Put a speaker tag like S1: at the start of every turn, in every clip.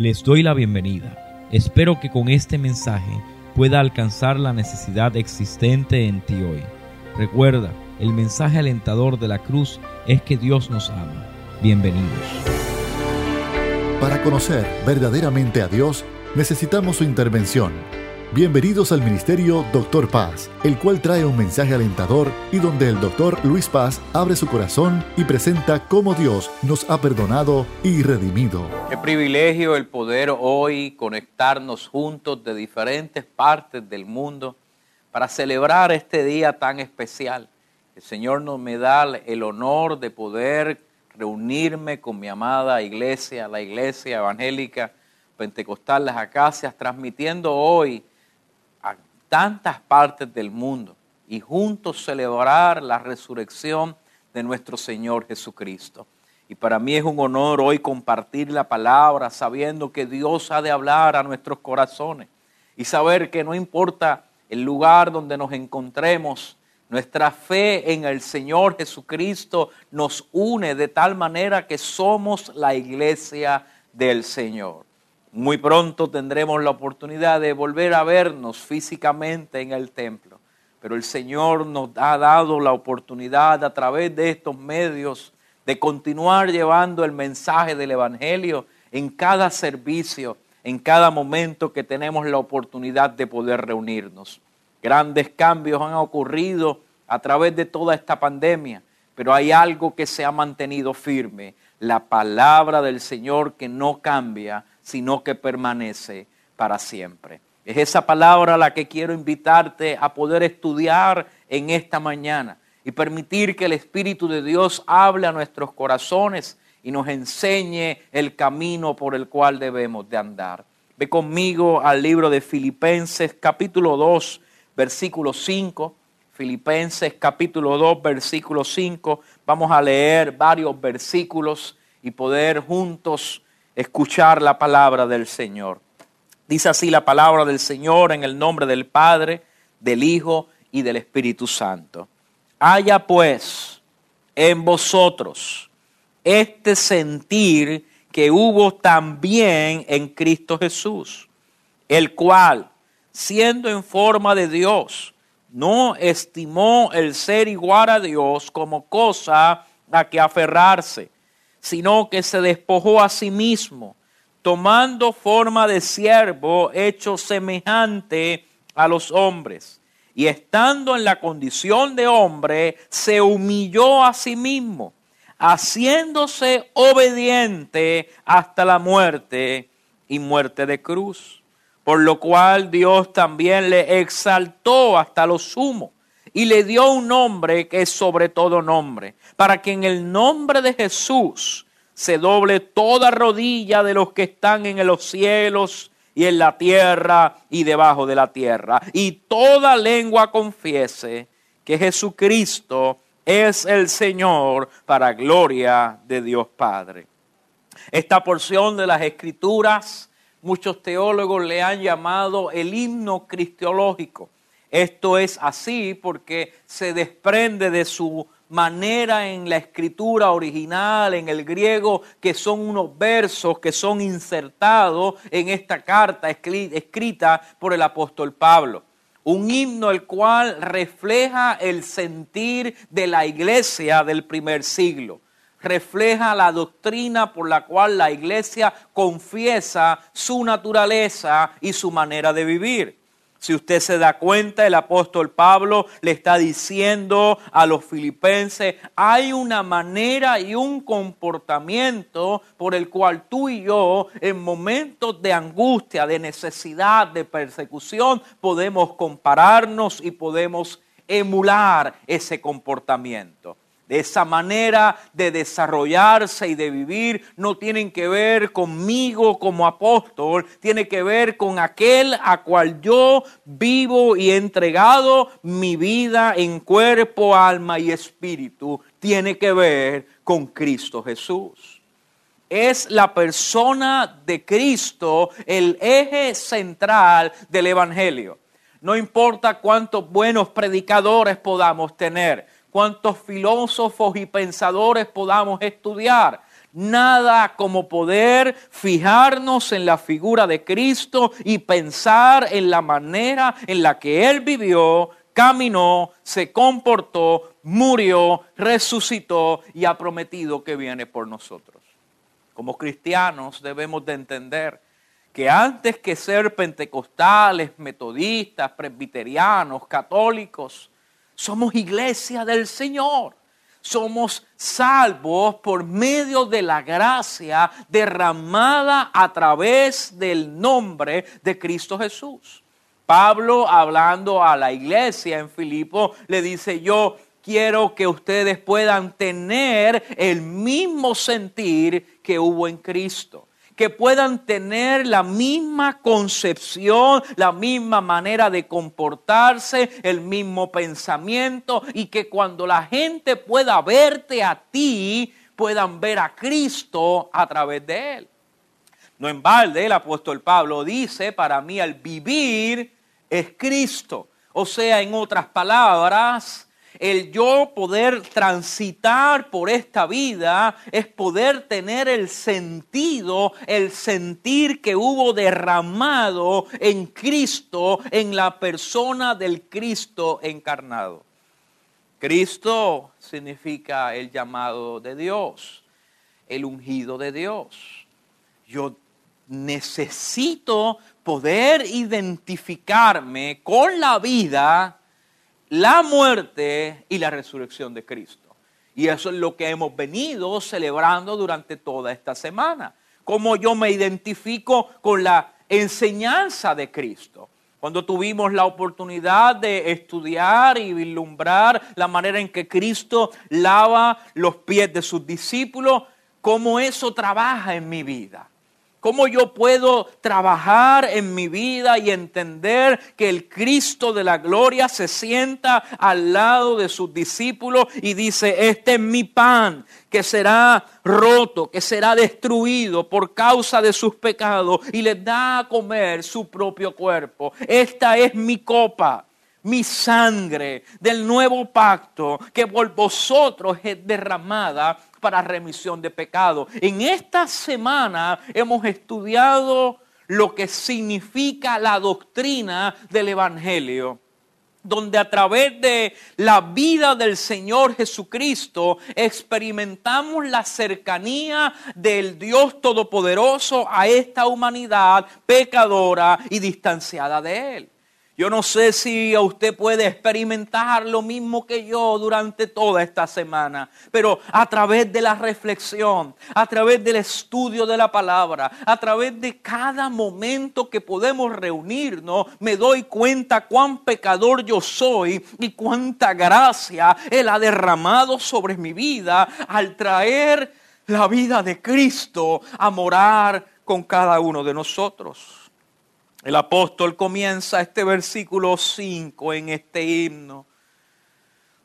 S1: Les doy la bienvenida. Espero que con este mensaje pueda alcanzar la necesidad existente en ti hoy. Recuerda, el mensaje alentador de la cruz es que Dios nos ama. Bienvenidos.
S2: Para conocer verdaderamente a Dios, necesitamos su intervención. Bienvenidos al Ministerio Doctor Paz, el cual trae un mensaje alentador y donde el Doctor Luis Paz abre su corazón y presenta cómo Dios nos ha perdonado y redimido.
S3: Qué privilegio el poder hoy conectarnos juntos de diferentes partes del mundo para celebrar este día tan especial. El Señor nos me da el honor de poder reunirme con mi amada iglesia, la iglesia evangélica pentecostal Las Acacias, transmitiendo hoy tantas partes del mundo y juntos celebrar la resurrección de nuestro Señor Jesucristo. Y para mí es un honor hoy compartir la palabra sabiendo que Dios ha de hablar a nuestros corazones y saber que no importa el lugar donde nos encontremos, nuestra fe en el Señor Jesucristo nos une de tal manera que somos la iglesia del Señor. Muy pronto tendremos la oportunidad de volver a vernos físicamente en el templo, pero el Señor nos ha dado la oportunidad a través de estos medios de continuar llevando el mensaje del Evangelio en cada servicio, en cada momento que tenemos la oportunidad de poder reunirnos. Grandes cambios han ocurrido a través de toda esta pandemia, pero hay algo que se ha mantenido firme, la palabra del Señor que no cambia sino que permanece para siempre. Es esa palabra la que quiero invitarte a poder estudiar en esta mañana y permitir que el Espíritu de Dios hable a nuestros corazones y nos enseñe el camino por el cual debemos de andar. Ve conmigo al libro de Filipenses capítulo 2, versículo 5. Filipenses capítulo 2, versículo 5. Vamos a leer varios versículos y poder juntos escuchar la palabra del Señor. Dice así la palabra del Señor en el nombre del Padre, del Hijo y del Espíritu Santo. Haya pues en vosotros este sentir que hubo también en Cristo Jesús, el cual, siendo en forma de Dios, no estimó el ser igual a Dios como cosa a que aferrarse sino que se despojó a sí mismo, tomando forma de siervo hecho semejante a los hombres. Y estando en la condición de hombre, se humilló a sí mismo, haciéndose obediente hasta la muerte y muerte de cruz. Por lo cual Dios también le exaltó hasta lo sumo y le dio un nombre que es sobre todo nombre, para que en el nombre de Jesús se doble toda rodilla de los que están en los cielos y en la tierra y debajo de la tierra, y toda lengua confiese que Jesucristo es el Señor para gloria de Dios Padre. Esta porción de las Escrituras, muchos teólogos le han llamado el himno cristiológico esto es así porque se desprende de su manera en la escritura original, en el griego, que son unos versos que son insertados en esta carta escrita por el apóstol Pablo. Un himno el cual refleja el sentir de la iglesia del primer siglo. Refleja la doctrina por la cual la iglesia confiesa su naturaleza y su manera de vivir. Si usted se da cuenta, el apóstol Pablo le está diciendo a los filipenses, hay una manera y un comportamiento por el cual tú y yo en momentos de angustia, de necesidad, de persecución, podemos compararnos y podemos emular ese comportamiento esa manera de desarrollarse y de vivir no tienen que ver conmigo como apóstol, tiene que ver con aquel a cual yo vivo y he entregado mi vida en cuerpo, alma y espíritu. Tiene que ver con Cristo Jesús. Es la persona de Cristo el eje central del Evangelio. No importa cuántos buenos predicadores podamos tener, cuantos filósofos y pensadores podamos estudiar. Nada como poder fijarnos en la figura de Cristo y pensar en la manera en la que Él vivió, caminó, se comportó, murió, resucitó y ha prometido que viene por nosotros. Como cristianos debemos de entender que antes que ser pentecostales, metodistas, presbiterianos, católicos, somos iglesia del Señor. Somos salvos por medio de la gracia derramada a través del nombre de Cristo Jesús. Pablo, hablando a la iglesia en Filipo, le dice, yo quiero que ustedes puedan tener el mismo sentir que hubo en Cristo que puedan tener la misma concepción, la misma manera de comportarse, el mismo pensamiento y que cuando la gente pueda verte a ti, puedan ver a Cristo a través de él. No en balde, el apóstol Pablo dice, para mí el vivir es Cristo. O sea, en otras palabras, el yo poder transitar por esta vida es poder tener el sentido, el sentir que hubo derramado en Cristo, en la persona del Cristo encarnado. Cristo significa el llamado de Dios, el ungido de Dios. Yo necesito poder identificarme con la vida la muerte y la resurrección de Cristo. Y eso es lo que hemos venido celebrando durante toda esta semana. Cómo yo me identifico con la enseñanza de Cristo. Cuando tuvimos la oportunidad de estudiar y vislumbrar la manera en que Cristo lava los pies de sus discípulos, cómo eso trabaja en mi vida. ¿Cómo yo puedo trabajar en mi vida y entender que el Cristo de la gloria se sienta al lado de sus discípulos y dice, este es mi pan que será roto, que será destruido por causa de sus pecados y les da a comer su propio cuerpo? Esta es mi copa mi sangre del nuevo pacto que por vosotros es derramada para remisión de pecado. En esta semana hemos estudiado lo que significa la doctrina del Evangelio donde a través de la vida del Señor Jesucristo experimentamos la cercanía del Dios Todopoderoso a esta humanidad pecadora y distanciada de Él. Yo no sé si usted puede experimentar lo mismo que yo durante toda esta semana, pero a través de la reflexión, a través del estudio de la palabra, a través de cada momento que podemos reunirnos, me doy cuenta cuán pecador yo soy y cuánta gracia Él ha derramado sobre mi vida al traer la vida de Cristo a morar con cada uno de nosotros. El apóstol comienza este versículo 5 en este himno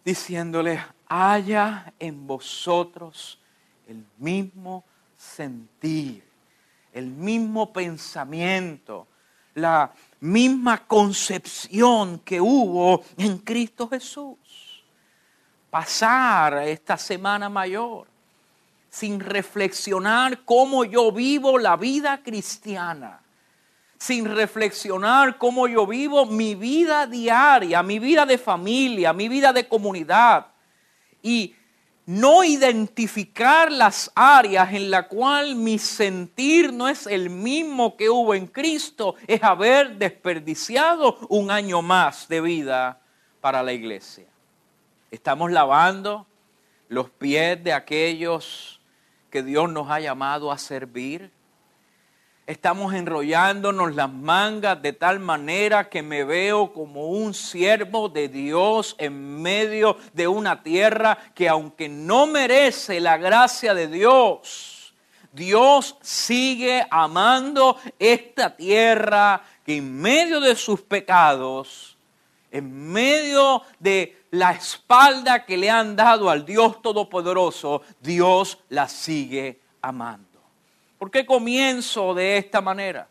S3: diciéndole, haya en vosotros el mismo sentir, el mismo pensamiento, la misma concepción que hubo en Cristo Jesús. Pasar esta semana mayor sin reflexionar cómo yo vivo la vida cristiana sin reflexionar cómo yo vivo mi vida diaria, mi vida de familia, mi vida de comunidad. Y no identificar las áreas en las cuales mi sentir no es el mismo que hubo en Cristo, es haber desperdiciado un año más de vida para la iglesia. Estamos lavando los pies de aquellos que Dios nos ha llamado a servir Estamos enrollándonos las mangas de tal manera que me veo como un siervo de Dios en medio de una tierra que aunque no merece la gracia de Dios, Dios sigue amando esta tierra que en medio de sus pecados, en medio de la espalda que le han dado al Dios Todopoderoso, Dios la sigue amando. ¿Por qué comienzo de esta manera?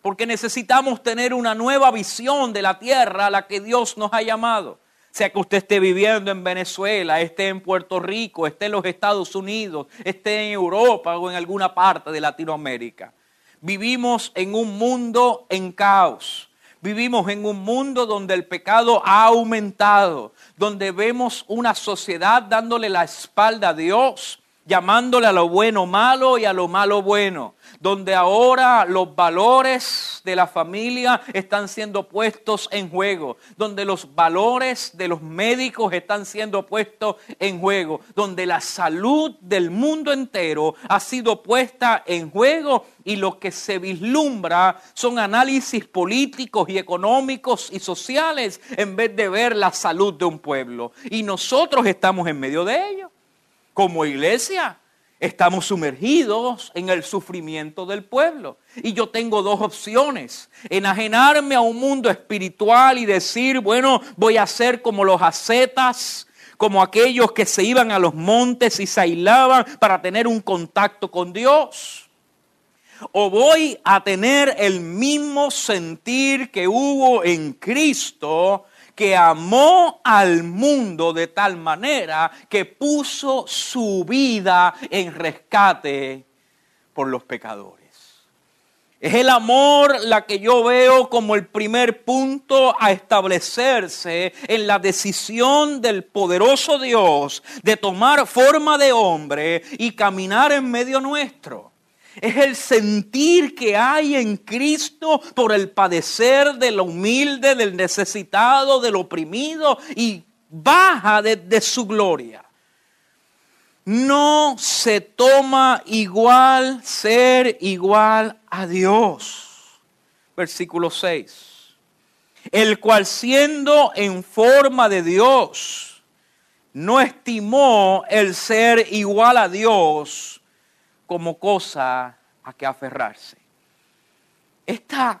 S3: Porque necesitamos tener una nueva visión de la tierra a la que Dios nos ha llamado. sea que usted esté viviendo en Venezuela, esté en Puerto Rico, esté en los Estados Unidos, esté en Europa o en alguna parte de Latinoamérica. Vivimos en un mundo en caos. Vivimos en un mundo donde el pecado ha aumentado, donde vemos una sociedad dándole la espalda a Dios, llamándole a lo bueno malo y a lo malo bueno, donde ahora los valores de la familia están siendo puestos en juego, donde los valores de los médicos están siendo puestos en juego, donde la salud del mundo entero ha sido puesta en juego y lo que se vislumbra son análisis políticos y económicos y sociales en vez de ver la salud de un pueblo. Y nosotros estamos en medio de ello como iglesia estamos sumergidos en el sufrimiento del pueblo. Y yo tengo dos opciones. Enajenarme a un mundo espiritual y decir, bueno, voy a ser como los ascetas, como aquellos que se iban a los montes y se aislaban para tener un contacto con Dios. O voy a tener el mismo sentir que hubo en Cristo que amó al mundo de tal manera que puso su vida en rescate por los pecadores. Es el amor la que yo veo como el primer punto a establecerse en la decisión del poderoso Dios de tomar forma de hombre y caminar en medio nuestro. Es el sentir que hay en Cristo por el padecer de lo humilde, del necesitado, del oprimido y baja de, su gloria. No se toma igual ser igual a Dios. Versículo 6. El cual siendo en forma de Dios, no estimó el ser igual a Dios como cosa a que aferrarse. Esta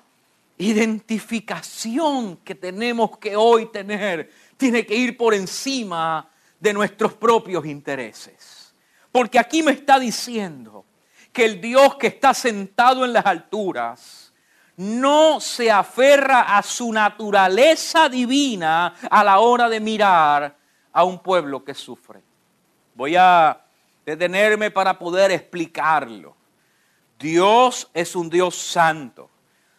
S3: identificación que tenemos que hoy tener tiene que ir por encima de nuestros propios intereses. Porque aquí me está diciendo que el Dios que está sentado en las alturas no se aferra a su naturaleza divina a la hora de mirar a un pueblo que sufre. Voy a detenerme para poder explicarlo. Dios es un Dios santo.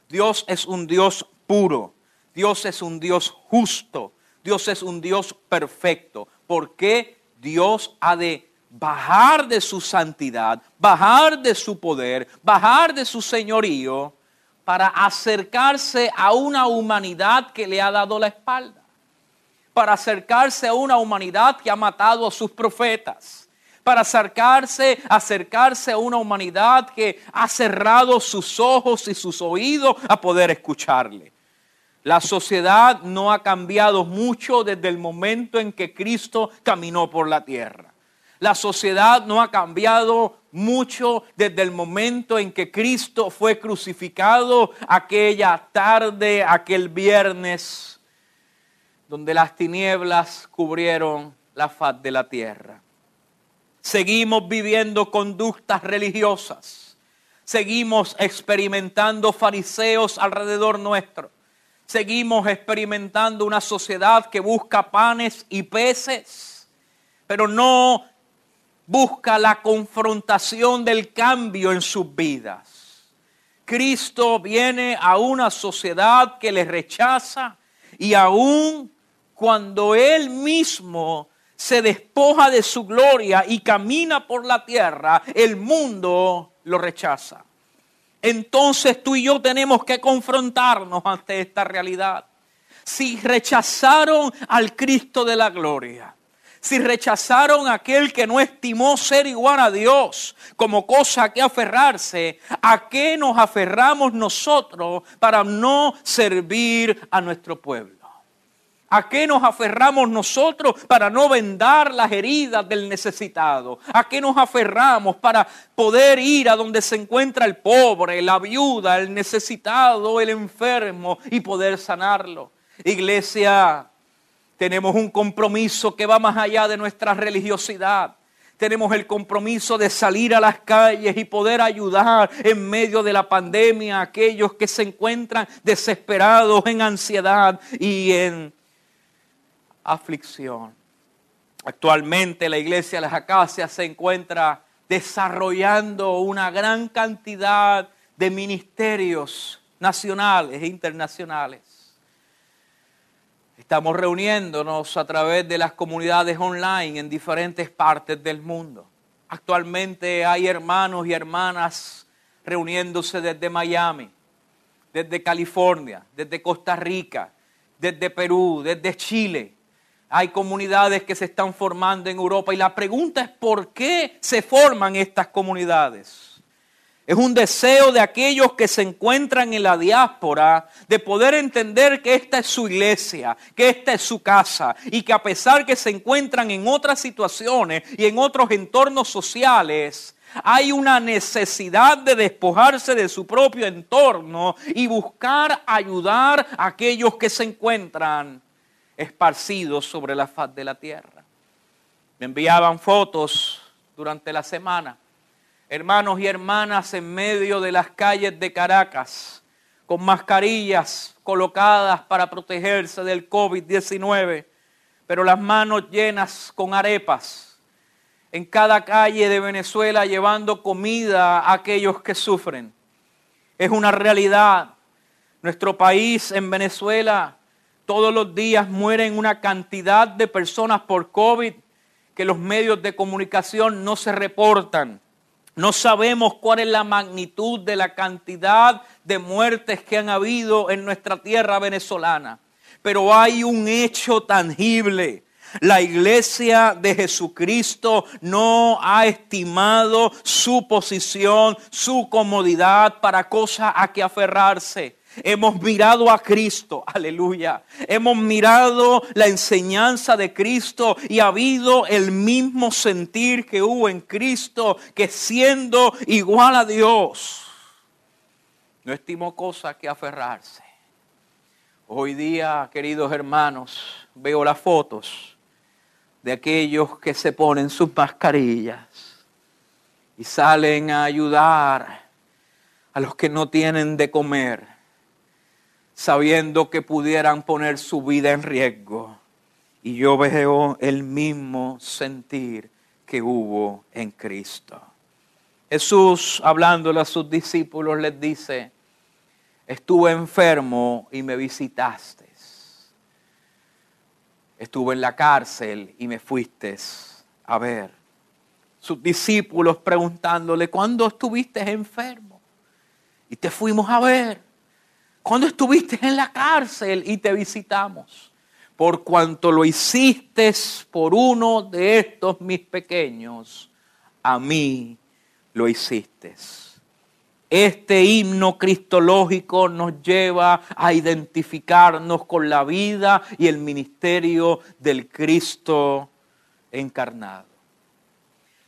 S3: Dios es un Dios puro. Dios es un Dios justo. Dios es un Dios perfecto. ¿Por qué Dios ha de bajar de su santidad, bajar de su poder, bajar de su señorío para acercarse a una humanidad que le ha dado la espalda? Para acercarse a una humanidad que ha matado a sus profetas para acercarse, acercarse a una humanidad que ha cerrado sus ojos y sus oídos a poder escucharle. La sociedad no ha cambiado mucho desde el momento en que Cristo caminó por la tierra. La sociedad no ha cambiado mucho desde el momento en que Cristo fue crucificado aquella tarde, aquel viernes, donde las tinieblas cubrieron la faz de la tierra. Seguimos viviendo conductas religiosas. Seguimos experimentando fariseos alrededor nuestro. Seguimos experimentando una sociedad que busca panes y peces, pero no busca la confrontación del cambio en sus vidas. Cristo viene a una sociedad que le rechaza y aún cuando Él mismo se despoja de su gloria y camina por la tierra, el mundo lo rechaza. Entonces tú y yo tenemos que confrontarnos ante esta realidad. Si rechazaron al Cristo de la gloria, si rechazaron a aquel que no estimó ser igual a Dios como cosa a que aferrarse, ¿a qué nos aferramos nosotros para no servir a nuestro pueblo? ¿A qué nos aferramos nosotros para no vendar las heridas del necesitado? ¿A qué nos aferramos para poder ir a donde se encuentra el pobre, la viuda, el necesitado, el enfermo y poder sanarlo? Iglesia, tenemos un compromiso que va más allá de nuestra religiosidad. Tenemos el compromiso de salir a las calles y poder ayudar en medio de la pandemia a aquellos que se encuentran desesperados en ansiedad y en aflicción. Actualmente la iglesia de las Acacias se encuentra desarrollando una gran cantidad de ministerios nacionales e internacionales. Estamos reuniéndonos a través de las comunidades online en diferentes partes del mundo. Actualmente hay hermanos y hermanas reuniéndose desde Miami, desde California, desde Costa Rica, desde Perú, desde Chile. Hay comunidades que se están formando en Europa y la pregunta es por qué se forman estas comunidades. Es un deseo de aquellos que se encuentran en la diáspora de poder entender que esta es su iglesia, que esta es su casa y que a pesar que se encuentran en otras situaciones y en otros entornos sociales, hay una necesidad de despojarse de su propio entorno y buscar ayudar a aquellos que se encuentran esparcidos sobre la faz de la tierra. Me enviaban fotos durante la semana hermanos y hermanas en medio de las calles de Caracas, con mascarillas colocadas para protegerse del COVID-19, pero las manos llenas con arepas, en cada calle de Venezuela llevando comida a aquellos que sufren. Es una realidad. Nuestro país en Venezuela todos los días mueren una cantidad de personas por COVID que los medios de comunicación no se reportan. No sabemos cuál es la magnitud de la cantidad de muertes que han habido en nuestra tierra venezolana, pero hay un hecho tangible. La iglesia de Jesucristo no ha estimado su posición, su comodidad para cosa a que aferrarse. Hemos mirado a Cristo, aleluya. Hemos mirado la enseñanza de Cristo y ha habido el mismo sentir que hubo en Cristo, que siendo igual a Dios, no estimó cosa que aferrarse. Hoy día, queridos hermanos, veo las fotos de aquellos que se ponen sus mascarillas y salen a ayudar a los que no tienen de comer sabiendo que pudieran poner su vida en riesgo. Y yo veo el mismo sentir que hubo en Cristo. Jesús, hablándole a sus discípulos, les dice, estuve enfermo y me visitaste. Estuve en la cárcel y me fuiste a ver. Sus discípulos preguntándole, ¿cuándo estuviste enfermo? Y te fuimos a ver cuando estuviste en la cárcel y te visitamos, por cuanto lo hiciste por uno de estos mis pequeños, a mí lo hiciste. Este himno cristológico nos lleva a identificarnos con la vida y el ministerio del Cristo encarnado.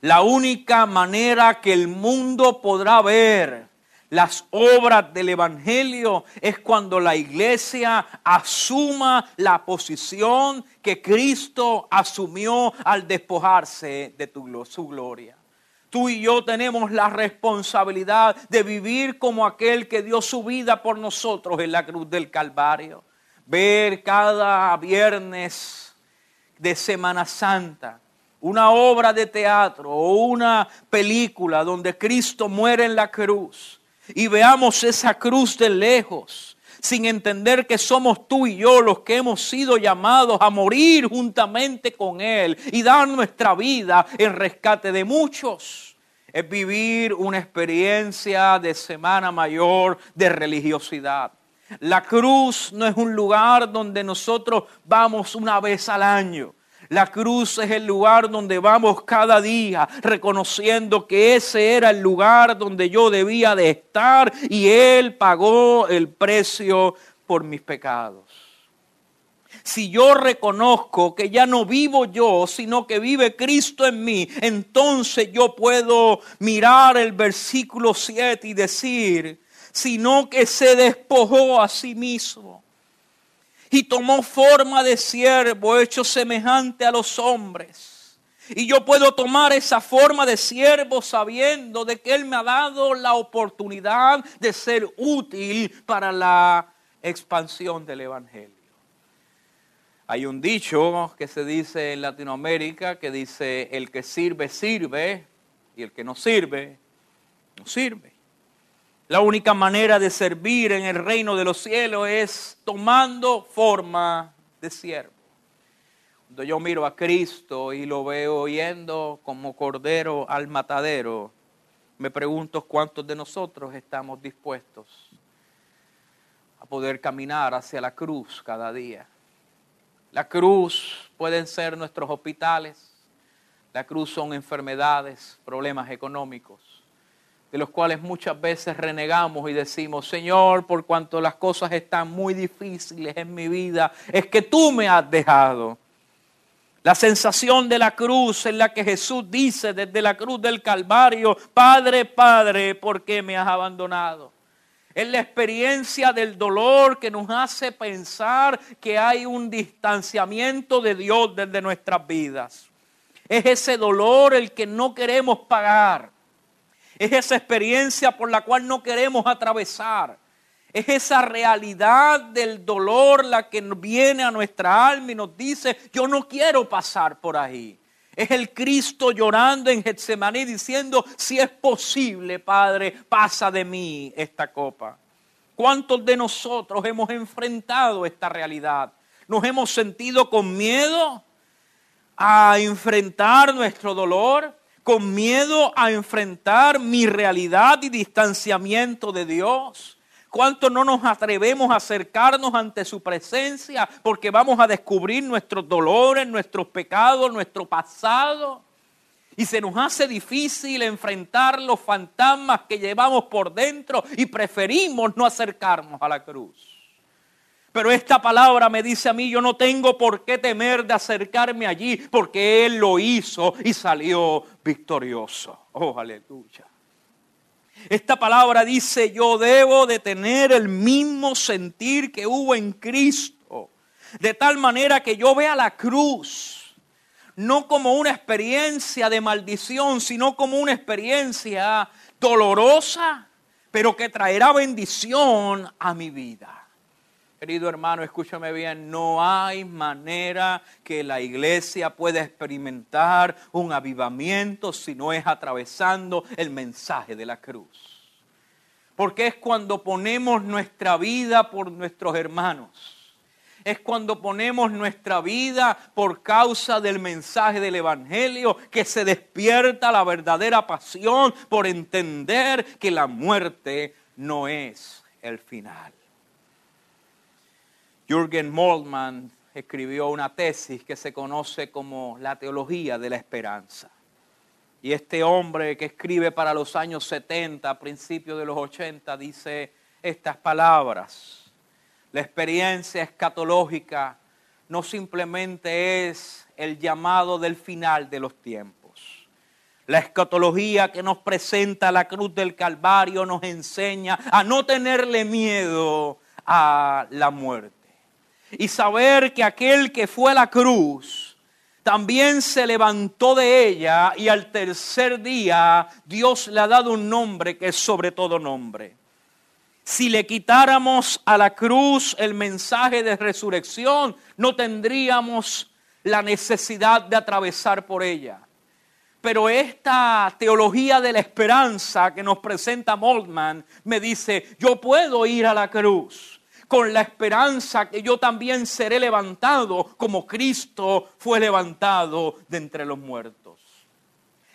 S3: La única manera que el mundo podrá ver las obras del Evangelio es cuando la iglesia asuma la posición que Cristo asumió al despojarse de su gloria. Tú y yo tenemos la responsabilidad de vivir como aquel que dio su vida por nosotros en la cruz del Calvario. Ver cada viernes de Semana Santa una obra de teatro o una película donde Cristo muere en la cruz y veamos esa cruz de lejos, sin entender que somos tú y yo los que hemos sido llamados a morir juntamente con Él y dar nuestra vida en rescate de muchos. Es vivir una experiencia de semana mayor de religiosidad. La cruz no es un lugar donde nosotros vamos una vez al año. La cruz es el lugar donde vamos cada día, reconociendo que ese era el lugar donde yo debía de estar y Él pagó el precio por mis pecados. Si yo reconozco que ya no vivo yo, sino que vive Cristo en mí, entonces yo puedo mirar el versículo 7 y decir, sino que se despojó a sí mismo y tomó forma de siervo hecho semejante a los hombres. Y yo puedo tomar esa forma de siervo sabiendo de que Él me ha dado la oportunidad de ser útil para la expansión del Evangelio. Hay un dicho que se dice en Latinoamérica que dice, el que sirve, sirve, y el que no sirve, no sirve. La única manera de servir en el reino de los cielos es tomando forma de siervo. Cuando yo miro a Cristo y lo veo yendo como cordero al matadero, me pregunto cuántos de nosotros estamos dispuestos a poder caminar hacia la cruz cada día. La cruz pueden ser nuestros hospitales, la cruz son enfermedades, problemas económicos, de los cuales muchas veces renegamos y decimos, Señor, por cuanto las cosas están muy difíciles en mi vida, es que tú me has dejado. La sensación de la cruz en la que Jesús dice desde la cruz del Calvario, Padre, Padre, ¿por qué me has abandonado? Es la experiencia del dolor que nos hace pensar que hay un distanciamiento de Dios desde nuestras vidas. Es ese dolor el que no queremos pagar. Es esa experiencia por la cual no queremos atravesar. Es esa realidad del dolor la que viene a nuestra alma y nos dice, yo no quiero pasar por ahí. Es el Cristo llorando en Getsemaní diciendo, si es posible, Padre, pasa de mí esta copa. ¿Cuántos de nosotros hemos enfrentado esta realidad? ¿Nos hemos sentido con miedo a enfrentar nuestro dolor? ¿Con miedo a enfrentar mi realidad y distanciamiento de Dios? ¿Cuánto no nos atrevemos a acercarnos ante su presencia porque vamos a descubrir nuestros dolores, nuestros pecados, nuestro pasado? Y se nos hace difícil enfrentar los fantasmas que llevamos por dentro y preferimos no acercarnos a la cruz. Pero esta palabra me dice a mí, yo no tengo por qué temer de acercarme allí porque Él lo hizo y salió victorioso. Oh, aleluya. Esta palabra dice, yo debo de tener el mismo sentir que hubo en Cristo. De tal manera que yo vea la cruz, no como una experiencia de maldición, sino como una experiencia dolorosa, pero que traerá bendición a mi vida. Querido hermano, escúchame bien, no hay manera que la iglesia pueda experimentar un avivamiento si no es atravesando el mensaje de la cruz. Porque es cuando ponemos nuestra vida por nuestros hermanos. Es cuando ponemos nuestra vida por causa del mensaje del Evangelio que se despierta la verdadera pasión por entender que la muerte no es el final. Jürgen Moltmann escribió una tesis que se conoce como la teología de la esperanza. Y este hombre que escribe para los años 70, principios de los 80, dice estas palabras. La experiencia escatológica no simplemente es el llamado del final de los tiempos. La escatología que nos presenta la cruz del Calvario nos enseña a no tenerle miedo a la muerte y saber que aquel que fue a la cruz también se levantó de ella y al tercer día Dios le ha dado un nombre que es sobre todo nombre. Si le quitáramos a la cruz el mensaje de resurrección, no tendríamos la necesidad de atravesar por ella. Pero esta teología de la esperanza que nos presenta Moldman me dice, yo puedo ir a la cruz con la esperanza que yo también seré levantado como Cristo fue levantado de entre los muertos.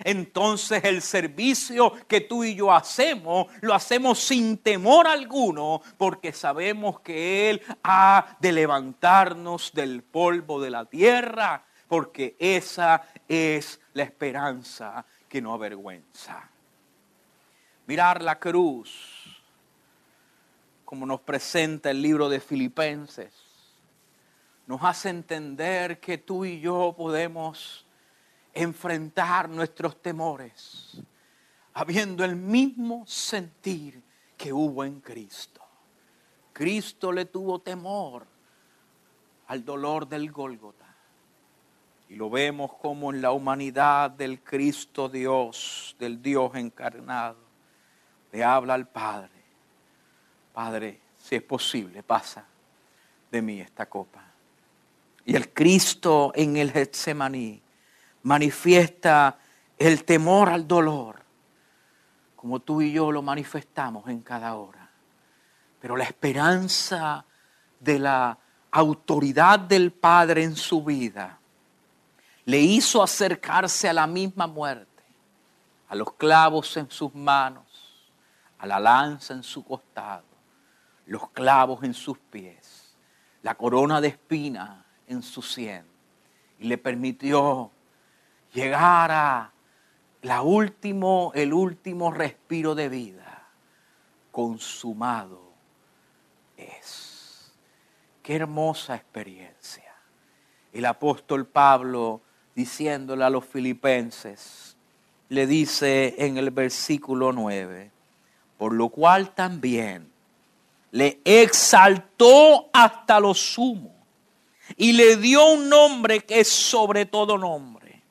S3: Entonces el servicio que tú y yo hacemos, lo hacemos sin temor alguno, porque sabemos que Él ha de levantarnos del polvo de la tierra, porque esa es la esperanza que no avergüenza. Mirar la cruz como nos presenta el libro de Filipenses, nos hace entender que tú y yo podemos enfrentar nuestros temores habiendo el mismo sentir que hubo en Cristo. Cristo le tuvo temor al dolor del Gólgota. Y lo vemos como en la humanidad del Cristo Dios, del Dios encarnado, le habla al Padre Padre, si es posible, pasa de mí esta copa. Y el Cristo en el Getsemaní manifiesta el temor al dolor, como tú y yo lo manifestamos en cada hora. Pero la esperanza de la autoridad del Padre en su vida le hizo acercarse a la misma muerte, a los clavos en sus manos, a la lanza en su costado, los clavos en sus pies, la corona de espina en su sien, y le permitió llegar a la último, el último respiro de vida, consumado es. Qué hermosa experiencia. El apóstol Pablo diciéndole a los filipenses, le dice en el versículo 9, por lo cual también le exaltó hasta lo sumo y le dio un nombre que es sobre todo nombre,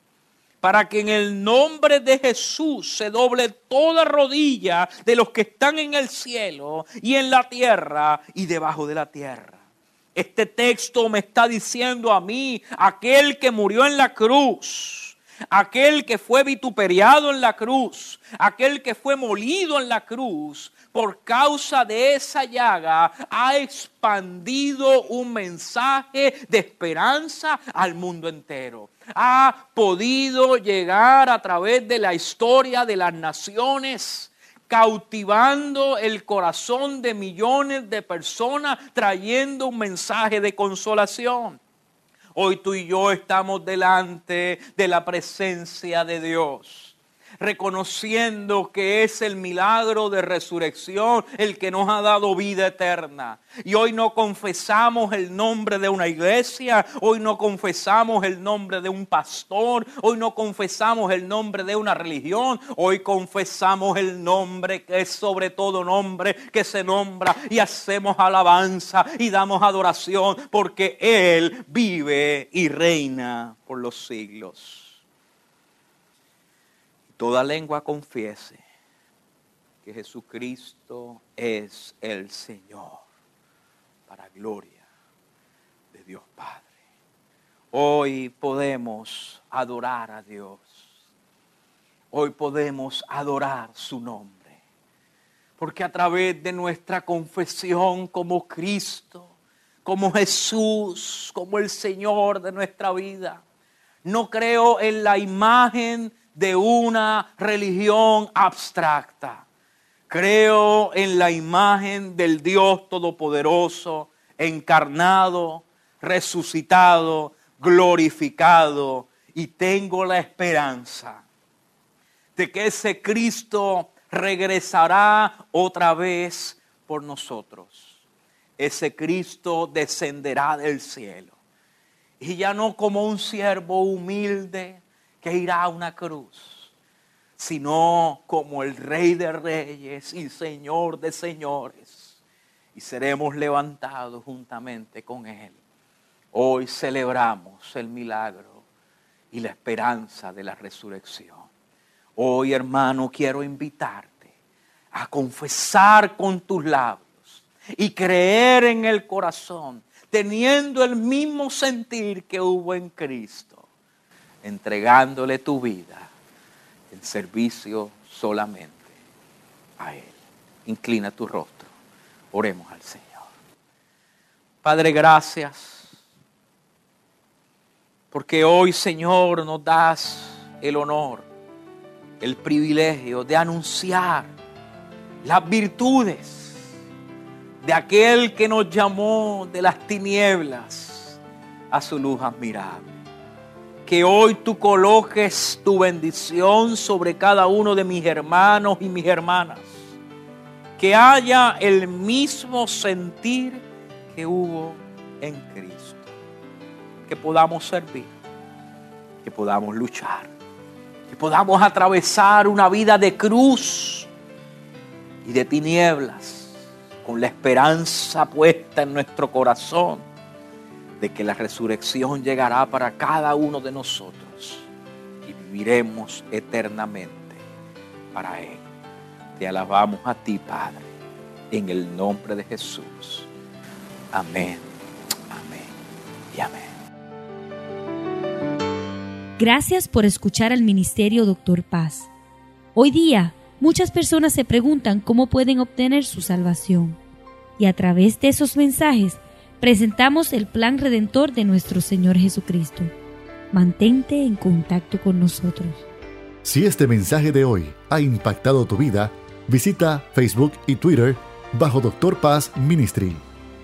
S3: para que en el nombre de Jesús se doble toda rodilla de los que están en el cielo y en la tierra y debajo de la tierra. Este texto me está diciendo a mí, aquel que murió en la cruz, aquel que fue vituperiado en la cruz, aquel que fue molido en la cruz, por causa de esa llaga, ha expandido un mensaje de esperanza al mundo entero. Ha podido llegar a través de la historia de las naciones cautivando el corazón de millones de personas, trayendo un mensaje de consolación. Hoy tú y yo estamos delante de la presencia de Dios reconociendo que es el milagro de resurrección el que nos ha dado vida eterna. Y hoy no confesamos el nombre de una iglesia, hoy no confesamos el nombre de un pastor, hoy no confesamos el nombre de una religión, hoy confesamos el nombre que es sobre todo nombre que se nombra y hacemos alabanza y damos adoración porque Él vive y reina por los siglos toda lengua confiese que Jesucristo es el Señor para gloria de Dios Padre. Hoy podemos adorar a Dios. Hoy podemos adorar su nombre. Porque a través de nuestra confesión como Cristo, como Jesús, como el Señor de nuestra vida, no creo en la imagen de una religión abstracta. Creo en la imagen del Dios Todopoderoso, encarnado, resucitado, glorificado, y tengo la esperanza de que ese Cristo regresará otra vez por nosotros. Ese Cristo descenderá del cielo. Y ya no como un siervo humilde, que irá a una cruz, sino como el Rey de Reyes y Señor de Señores. Y seremos levantados juntamente con Él. Hoy celebramos el milagro y la esperanza de la resurrección. Hoy, hermano, quiero invitarte a confesar con tus labios y creer en el corazón, teniendo el mismo sentir que hubo en Cristo entregándole tu vida en servicio solamente a Él. Inclina tu rostro. Oremos al Señor. Padre, gracias. Porque hoy, Señor, nos das el honor, el privilegio de anunciar las virtudes de aquel que nos llamó de las tinieblas a su luz admirable que hoy tú coloques tu bendición sobre cada uno de mis hermanos y mis hermanas. Que haya el mismo sentir que hubo en Cristo. Que podamos servir, que podamos luchar, que podamos atravesar una vida de cruz y de tinieblas con la esperanza puesta en nuestro corazón de que la resurrección llegará para cada uno de nosotros y viviremos eternamente para Él. Te alabamos a ti, Padre, en el nombre de Jesús. Amén, amén y amén.
S4: Gracias por escuchar al Ministerio Doctor Paz. Hoy día, muchas personas se preguntan cómo pueden obtener su salvación. Y a través de esos mensajes, presentamos el plan redentor de nuestro Señor Jesucristo. Mantente en contacto con nosotros.
S2: Si este mensaje de hoy ha impactado tu vida, visita Facebook y Twitter bajo Doctor Paz Ministry.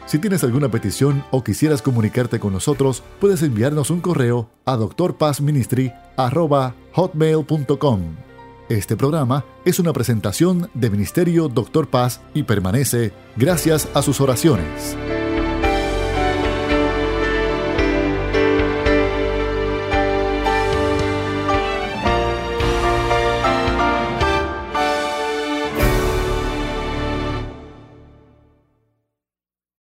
S2: Si tienes alguna petición o quisieras comunicarte con nosotros, puedes enviarnos un correo a drpazministry@hotmail.com. Este programa es una presentación de Ministerio Doctor Paz y permanece gracias a sus oraciones.